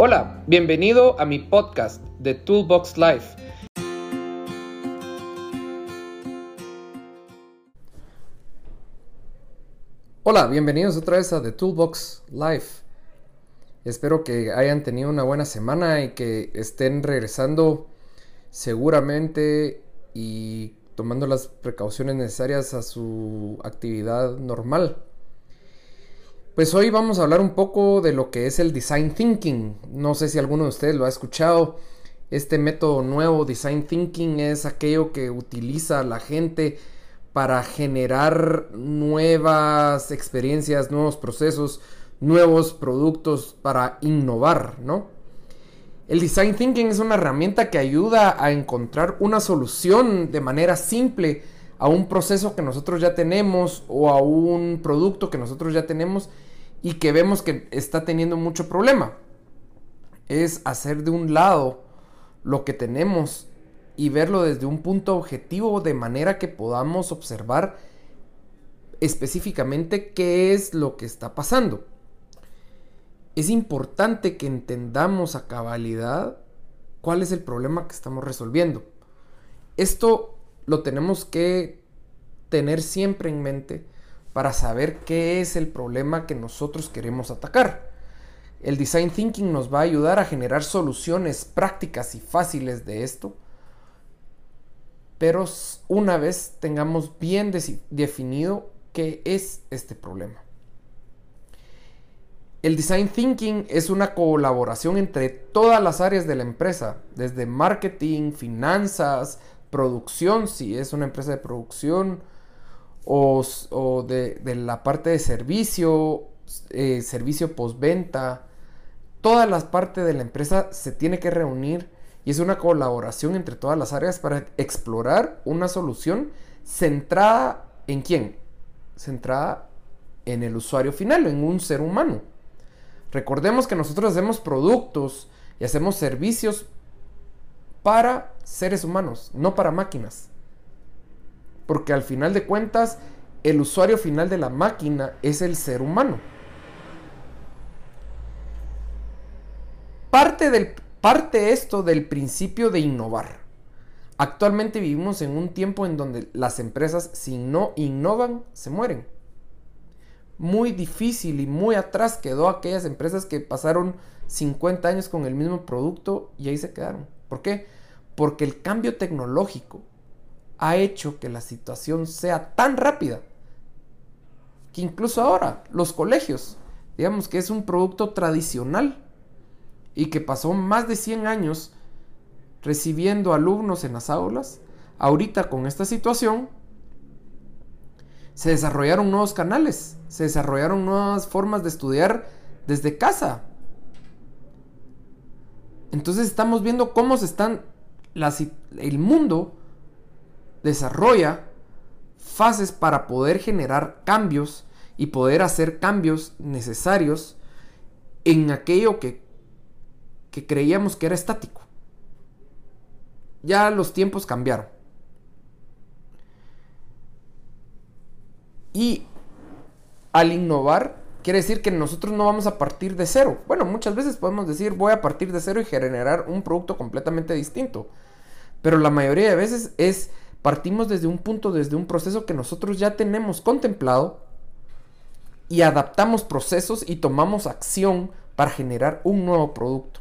Hola, bienvenido a mi podcast de Toolbox Life. Hola, bienvenidos otra vez a The Toolbox Life. Espero que hayan tenido una buena semana y que estén regresando seguramente y tomando las precauciones necesarias a su actividad normal. Pues hoy vamos a hablar un poco de lo que es el design thinking. No sé si alguno de ustedes lo ha escuchado. Este método nuevo, design thinking, es aquello que utiliza la gente para generar nuevas experiencias, nuevos procesos, nuevos productos, para innovar, ¿no? El design thinking es una herramienta que ayuda a encontrar una solución de manera simple a un proceso que nosotros ya tenemos o a un producto que nosotros ya tenemos y que vemos que está teniendo mucho problema. Es hacer de un lado lo que tenemos y verlo desde un punto objetivo de manera que podamos observar específicamente qué es lo que está pasando. Es importante que entendamos a cabalidad cuál es el problema que estamos resolviendo. Esto lo tenemos que tener siempre en mente para saber qué es el problema que nosotros queremos atacar. El design thinking nos va a ayudar a generar soluciones prácticas y fáciles de esto, pero una vez tengamos bien definido qué es este problema. El design thinking es una colaboración entre todas las áreas de la empresa, desde marketing, finanzas, producción, si es una empresa de producción, o, de, la parte de servicio, eh, servicio postventa, todas las partes de la empresa se tiene que reunir y es una colaboración entre todas las áreas para explorar una solución centrada en quién? Centrada en el usuario final, en un ser humano. Recordemos que nosotros hacemos productos y hacemos servicios para seres humanos, no para máquinas. Porque al final de cuentas, el usuario final de la máquina es el ser humano. Parte, del, parte esto del principio de innovar. Actualmente vivimos en un tiempo en donde las empresas si no innovan se mueren. Muy difícil y muy atrás quedó aquellas empresas que pasaron 50 años con el mismo producto y ahí se quedaron. ¿Por qué? Porque el cambio tecnológico ha hecho que la situación sea tan rápida que incluso ahora los colegios, digamos que es un producto tradicional y que pasó más de 100 años recibiendo alumnos en las aulas, ahorita con esta situación se desarrollaron nuevos canales, se desarrollaron nuevas formas de estudiar desde casa. Entonces estamos viendo cómo se están el mundo desarrolla fases para poder generar cambios y poder hacer cambios necesarios en aquello que, que creíamos que era estático. Ya los tiempos cambiaron. Y al innovar, quiere decir que nosotros no vamos a partir de cero. Bueno, muchas veces podemos decir voy a partir de cero y generar un producto completamente distinto. Pero la mayoría de veces es Partimos desde un punto, desde un proceso que nosotros ya tenemos contemplado y adaptamos procesos y tomamos acción para generar un nuevo producto.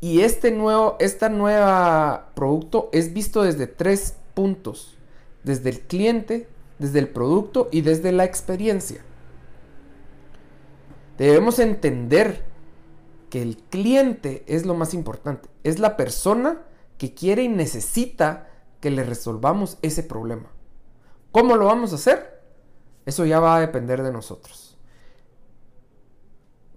Y este nuevo, esta nueva producto es visto desde tres puntos. Desde el cliente, desde el producto y desde la experiencia. Debemos entender que el cliente es lo más importante. Es la persona que quiere y necesita que le resolvamos ese problema. ¿Cómo lo vamos a hacer? Eso ya va a depender de nosotros.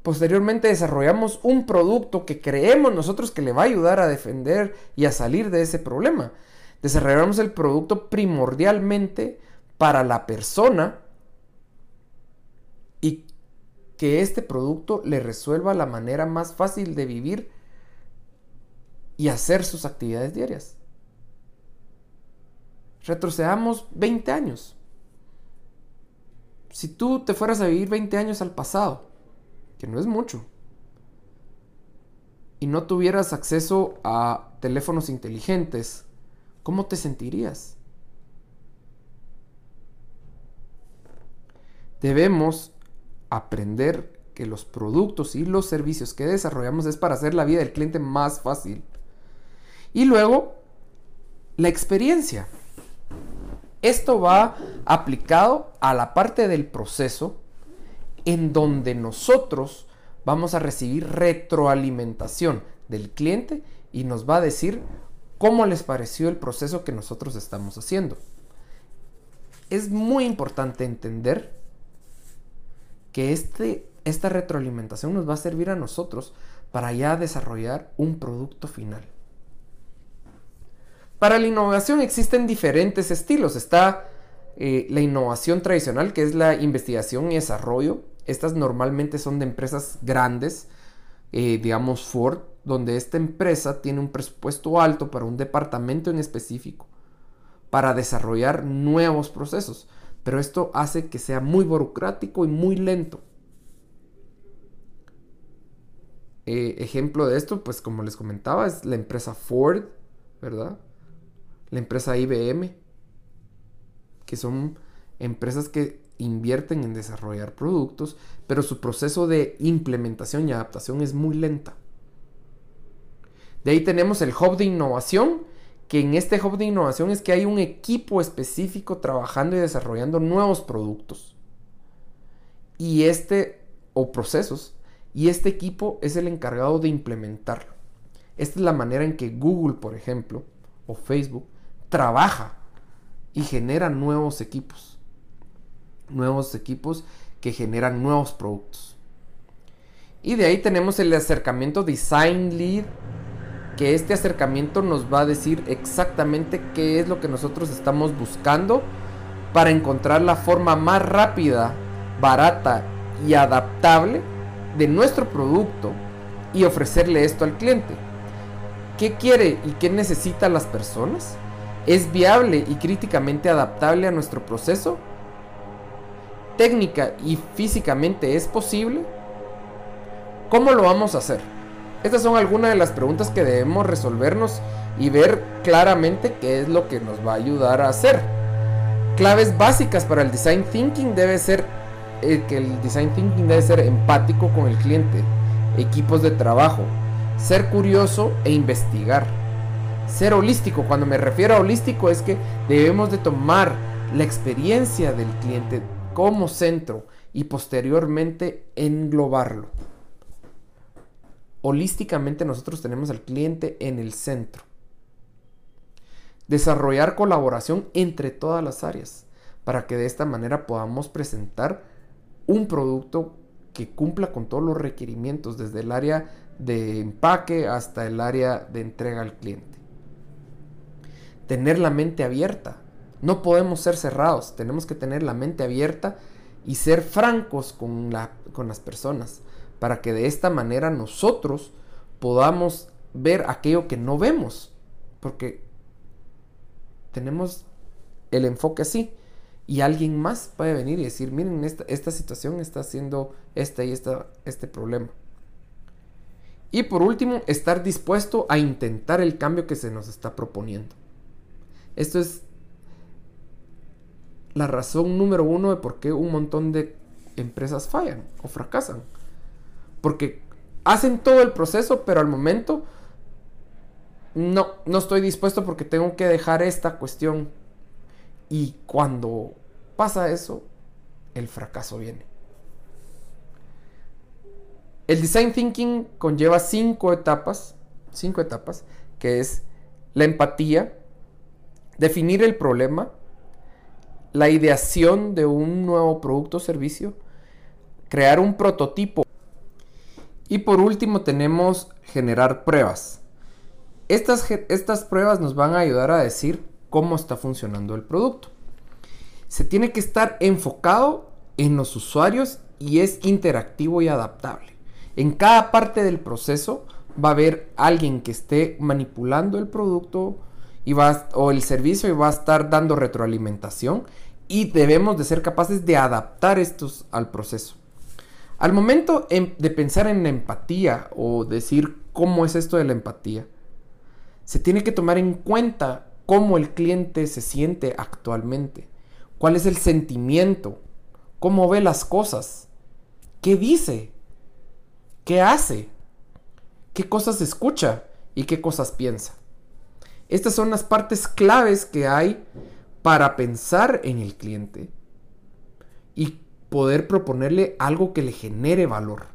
Posteriormente desarrollamos un producto que creemos nosotros que le va a ayudar a defender y a salir de ese problema. Desarrollamos el producto primordialmente para la persona y que este producto le resuelva la manera más fácil de vivir y hacer sus actividades diarias. Retrocedamos 20 años. Si tú te fueras a vivir 20 años al pasado, que no es mucho, y no tuvieras acceso a teléfonos inteligentes, ¿cómo te sentirías? Debemos aprender que los productos y los servicios que desarrollamos es para hacer la vida del cliente más fácil. Y luego, la experiencia. Esto va aplicado a la parte del proceso en donde nosotros vamos a recibir retroalimentación del cliente y nos va a decir cómo les pareció el proceso que nosotros estamos haciendo. Es muy importante entender que este, esta retroalimentación nos va a servir a nosotros para ya desarrollar un producto final. Para la innovación existen diferentes estilos. Está eh, la innovación tradicional, que es la investigación y desarrollo, estas normalmente son de empresas grandes, eh, digamos Ford, donde esta empresa tiene un presupuesto alto para un departamento en específico, para desarrollar nuevos procesos. Pero esto hace que sea muy burocrático y muy lento. Eh, ejemplo de esto, pues como les comentaba, es la empresa Ford, ¿verdad? La empresa IBM, que son empresas que invierten en desarrollar productos, pero su proceso de implementación y adaptación es muy lenta. De ahí tenemos el hub de innovación, que en este hub de innovación es que hay un equipo específico trabajando y desarrollando nuevos productos. Y este, o procesos, y este equipo es el encargado de implementarlo. Esta es la manera en que Google, por ejemplo, o Facebook, trabaja y genera nuevos equipos nuevos equipos que generan nuevos productos. Y de ahí tenemos el acercamiento Design Lead, que este acercamiento nos va a decir exactamente qué es lo que nosotros estamos buscando para encontrar la forma más rápida, barata y adaptable de nuestro producto y ofrecerle esto al cliente. ¿Qué quiere y qué necesitan las personas? ¿Es viable y críticamente adaptable a nuestro proceso? técnica y físicamente es posible? ¿Cómo lo vamos a hacer? Estas son algunas de las preguntas que debemos resolvernos y ver claramente qué es lo que nos va a ayudar a hacer. Claves básicas para el design thinking debe ser eh, que el design thinking debe ser empático con el cliente, equipos de trabajo, ser curioso e investigar. Ser holístico, cuando me refiero a holístico es que debemos de tomar la experiencia del cliente como centro y posteriormente englobarlo. Holísticamente nosotros tenemos al cliente en el centro. Desarrollar colaboración entre todas las áreas para que de esta manera podamos presentar un producto que cumpla con todos los requerimientos desde el área de empaque hasta el área de entrega al cliente. Tener la mente abierta no podemos ser cerrados, tenemos que tener la mente abierta y ser francos con, con las personas para que de esta manera nosotros podamos ver aquello que no vemos. Porque tenemos el enfoque así. Y alguien más puede venir y decir, miren, esta, esta situación está haciendo este y esta, este problema. Y por último, estar dispuesto a intentar el cambio que se nos está proponiendo. Esto es la razón número uno de por qué un montón de empresas fallan o fracasan. Porque hacen todo el proceso, pero al momento no, no estoy dispuesto porque tengo que dejar esta cuestión. Y cuando pasa eso, el fracaso viene. El design thinking conlleva cinco etapas, cinco etapas, que es la empatía, definir el problema, la ideación de un nuevo producto o servicio, crear un prototipo y por último tenemos generar pruebas. Estas, estas pruebas nos van a ayudar a decir cómo está funcionando el producto. Se tiene que estar enfocado en los usuarios y es interactivo y adaptable. En cada parte del proceso va a haber alguien que esté manipulando el producto y va o el servicio y va a estar dando retroalimentación y debemos de ser capaces de adaptar estos al proceso. Al momento de pensar en la empatía o decir cómo es esto de la empatía, se tiene que tomar en cuenta cómo el cliente se siente actualmente, cuál es el sentimiento, cómo ve las cosas, qué dice, qué hace, qué cosas escucha y qué cosas piensa. Estas son las partes claves que hay para pensar en el cliente y poder proponerle algo que le genere valor.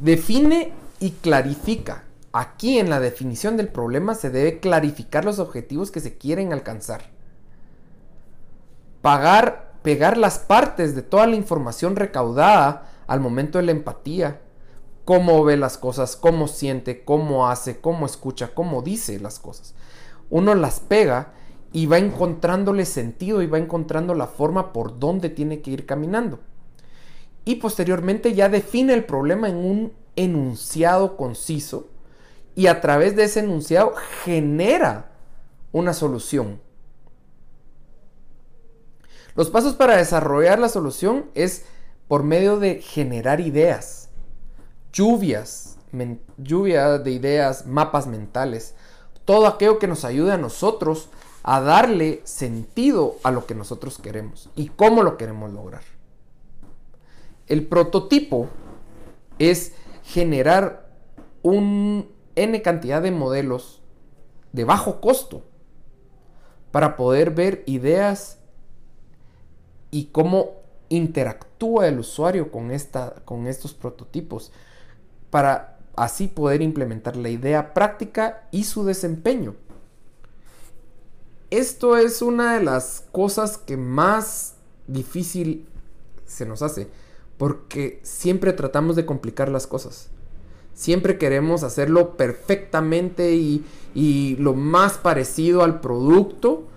Define y clarifica. Aquí en la definición del problema se debe clarificar los objetivos que se quieren alcanzar. Pagar, pegar las partes de toda la información recaudada al momento de la empatía. Cómo ve las cosas, cómo siente, cómo hace, cómo escucha, cómo dice las cosas. Uno las pega y va encontrándole sentido y va encontrando la forma por donde tiene que ir caminando. Y posteriormente ya define el problema en un enunciado conciso y a través de ese enunciado genera una solución. Los pasos para desarrollar la solución es por medio de generar ideas, lluvias, lluvia de ideas, mapas mentales, todo aquello que nos ayude a nosotros a darle sentido a lo que nosotros queremos y cómo lo queremos lograr. El prototipo es generar un N cantidad de modelos de bajo costo para poder ver ideas y cómo interactúa el usuario con, esta, con estos prototipos para así poder implementar la idea práctica y su desempeño esto es una de las cosas que más difícil se nos hace, porque siempre tratamos de complicar las cosas. Siempre queremos hacerlo perfectamente y, lo más parecido al producto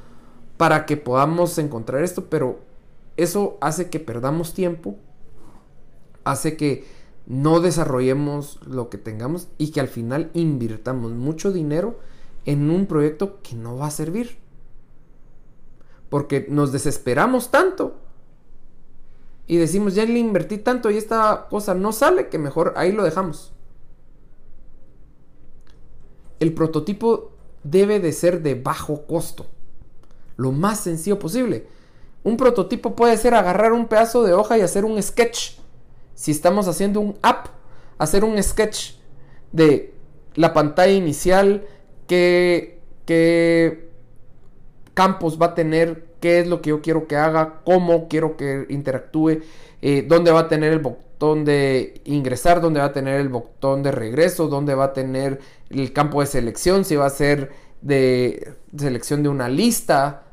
para que podamos encontrar esto, pero eso hace que perdamos tiempo, hace que no desarrollemos lo que tengamos y que al final invirtamos mucho dinero en un proyecto que no va a servir porque nos desesperamos tanto y decimos, ya le invertí tanto y esta cosa no sale, que mejor ahí lo dejamos. El prototipo debe de ser de bajo costo, lo más sencillo posible. Un prototipo puede ser agarrar un pedazo de hoja y hacer un sketch. Si estamos haciendo un app, hacer un sketch de la pantalla inicial, que, que campos va a tener, qué es lo que yo quiero que haga, cómo quiero que interactúe, eh, dónde va a tener el botón de ingresar, dónde va a tener el botón de regreso, dónde va a tener el campo de selección, si va a ser de selección de una lista.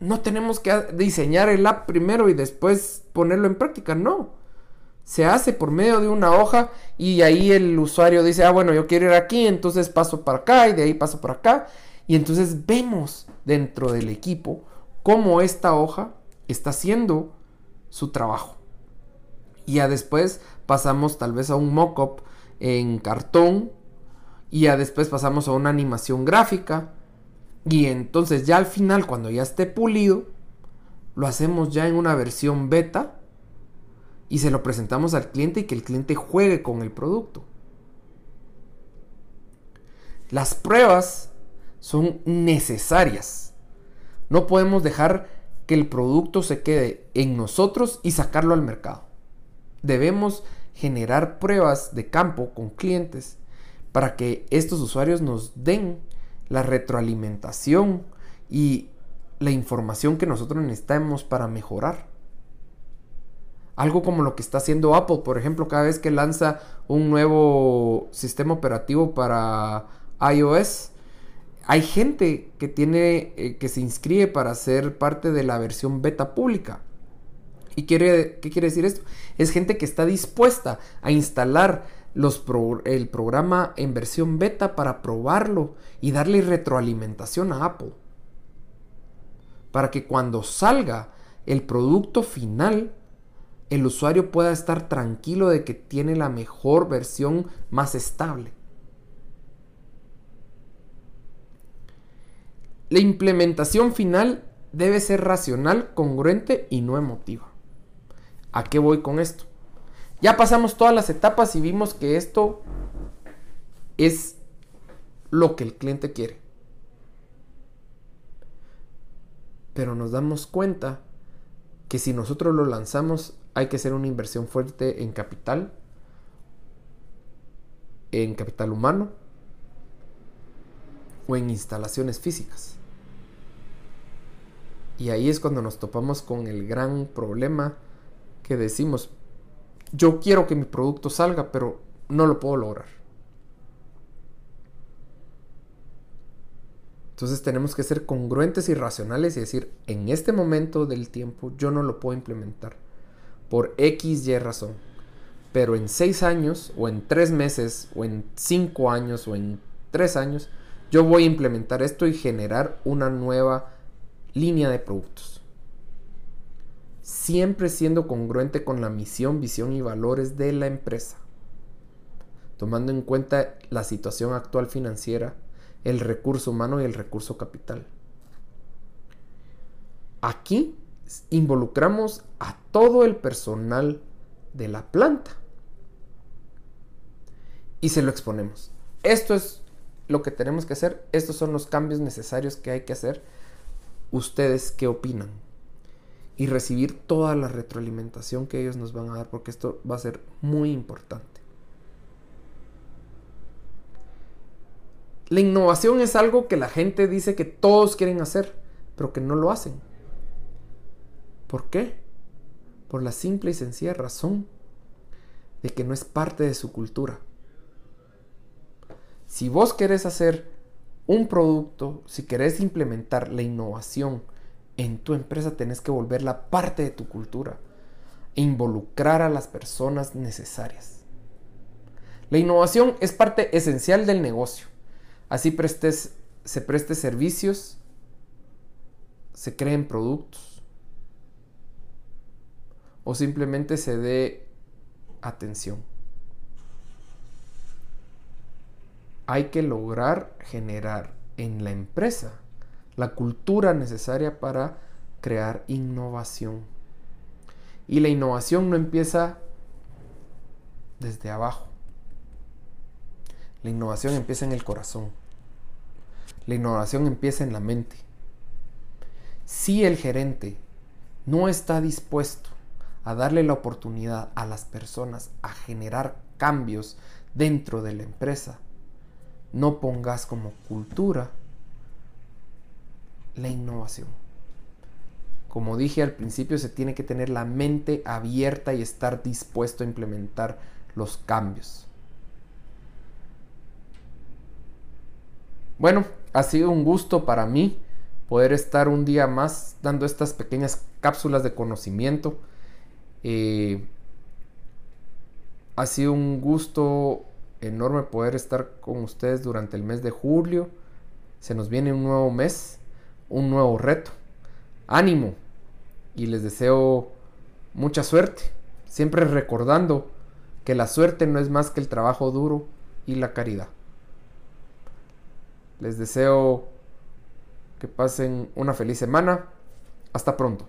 No tenemos que diseñar el app primero y después ponerlo en práctica, no. Se hace por medio de una hoja y ahí el usuario dice, ah, bueno, yo quiero ir aquí, entonces paso para acá y de ahí paso para acá y entonces vemos dentro del equipo cómo esta hoja está haciendo su trabajo. Y ya después pasamos tal vez a un mock-up en cartón. Y ya después pasamos a una animación gráfica. Y entonces ya al final, cuando ya esté pulido, lo hacemos ya en una versión beta. Y se lo presentamos al cliente y que el cliente juegue con el producto. Las pruebas son necesarias. No podemos dejar que el producto se quede en nosotros y sacarlo al mercado. Debemos generar pruebas de campo con clientes para que estos usuarios nos den la retroalimentación y la información que nosotros necesitamos para mejorar. Algo como lo que está haciendo Apple, por ejemplo, cada vez que lanza un nuevo sistema operativo para iOS, hay gente que tiene eh, que se inscribe para ser parte de la versión beta pública. ¿Y quiere, qué quiere decir esto? Es gente que está dispuesta a instalar el programa en versión beta para probarlo y darle retroalimentación a Apple. Para que cuando salga el producto final, el usuario pueda estar tranquilo de que tiene la mejor versión más estable. La implementación final debe ser racional, congruente y no emotiva. ¿A qué voy con esto? Ya pasamos todas las etapas y vimos que esto es lo que el cliente quiere. Pero nos damos cuenta que si nosotros lo lanzamos hay que hacer una inversión fuerte en capital, en capital humano o en instalaciones físicas. Y ahí es cuando nos topamos con el gran problema que decimos, yo quiero que mi producto salga, pero no lo puedo lograr. Entonces tenemos que ser congruentes y racionales y decir, en este momento del tiempo yo no lo puedo implementar por X, Y razón. Pero en seis años, o en tres meses, o en cinco años, o en tres años, yo voy a implementar esto y generar una nueva línea de productos. Siempre siendo congruente con la misión, visión y valores de la empresa. Tomando en cuenta la situación actual financiera, el recurso humano y el recurso capital. Aquí involucramos a todo el personal de la planta y se lo exponemos. Esto es lo que tenemos que hacer, estos son los cambios necesarios que hay que hacer. ¿Ustedes qué opinan? Y recibir toda la retroalimentación que ellos nos van a dar porque esto va a ser muy importante. La innovación es algo que la gente dice que todos quieren hacer, pero que no lo hacen. ¿Por qué? Por la simple y sencilla razón de que no es parte de su cultura. Si vos querés hacer un producto, si querés implementar la innovación en tu empresa, tenés que volverla parte de tu cultura e involucrar a las personas necesarias. La innovación es parte esencial del negocio Así se preste servicios, se creen productos o simplemente se dé atención. Hay que lograr generar en la empresa la cultura necesaria para crear innovación. Y la innovación no empieza desde abajo. La innovación empieza en el corazón. La innovación empieza en la mente. Si el gerente no está dispuesto a darle la oportunidad a las personas a generar cambios dentro de la empresa, no pongas como cultura la innovación. Como dije al principio, se tiene que tener la mente abierta y estar dispuesto a implementar los cambios. Bueno, ha sido un gusto para mí poder estar un día más dando estas pequeñas cápsulas de conocimiento. Eh, ha sido un gusto enorme poder estar con ustedes durante el mes de julio. Se nos viene un nuevo mes, un nuevo reto. Ánimo y les deseo mucha suerte. Siempre recordando que la suerte no es más que el trabajo duro y la caridad. Les deseo que pasen una feliz semana. Hasta pronto.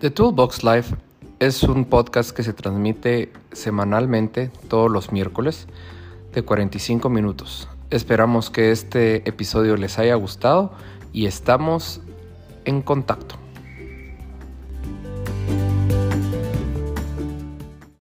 The Toolbox Live es un podcast que se transmite semanalmente todos los miércoles de 45 minutos. Esperamos que este episodio les haya gustado y estamos en contacto.